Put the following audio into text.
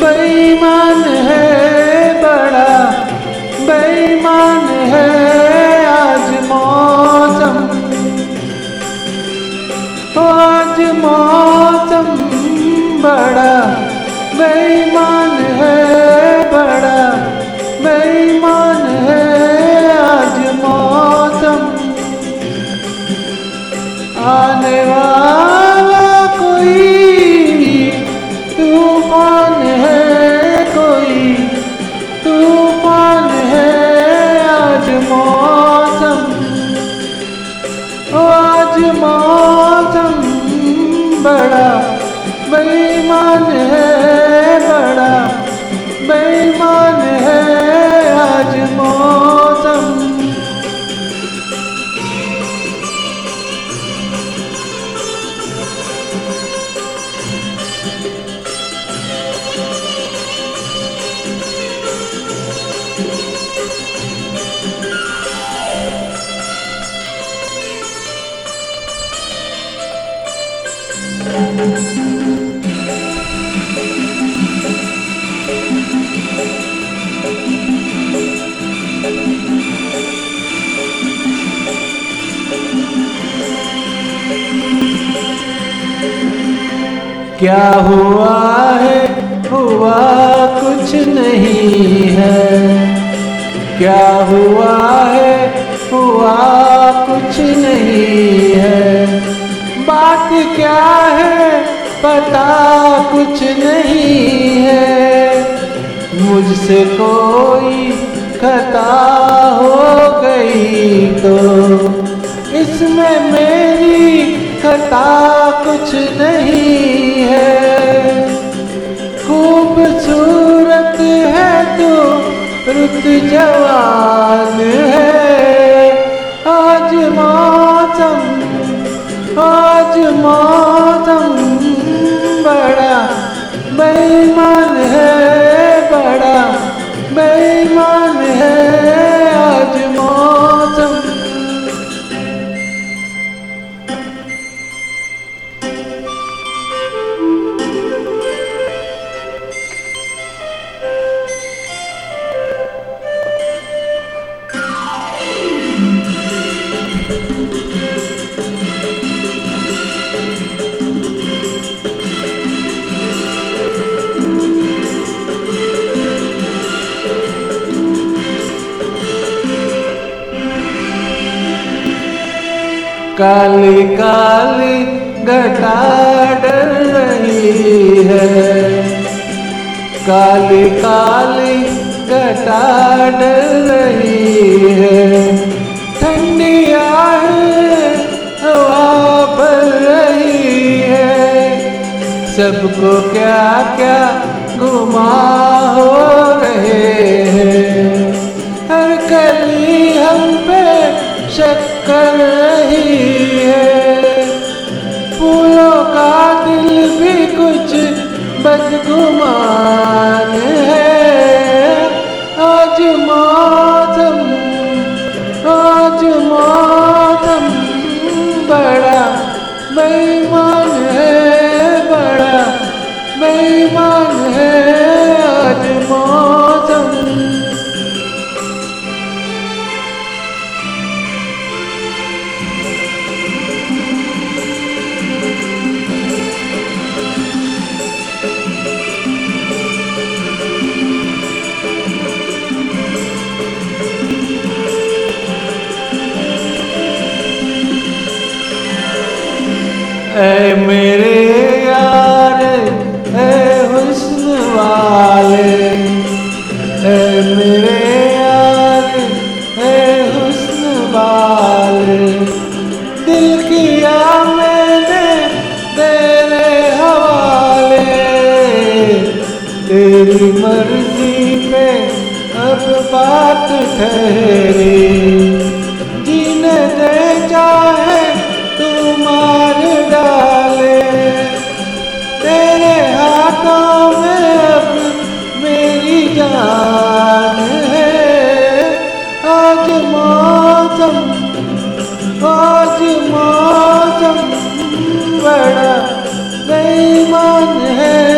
बेईमान है बड़ा बेईमान मौसम बड़ा बेईमान है बड़ा बेईमान क्या हुआ है? हुआ कुछ नहीं है। क्या हुआ है? हुआ पता कुछ नहीं है। मुझसे कोई खता हो गई तो इसमें मेरी खता कुछ नहीं है। खूबसूरत है तो रुत जवान है। आज मौसम आज मौसम बेईमान है काली काली घटा डर रही है। काली काली घटा डर रही है। ठंडी आहे हवा भर रही है। सबको क्या क्या घुमा हो रहे हैं। हर कली हम पे शक कर ધુમા मेरे यार ऐ हुस्न वाले। ऐ मेरे यार ऐ हुस्न वाले। दिल किया मैंने, तेरे हवाले। तेरी मर्ज़ी पे अब बात ठहरी। मौसम बड़ा बेईमान है।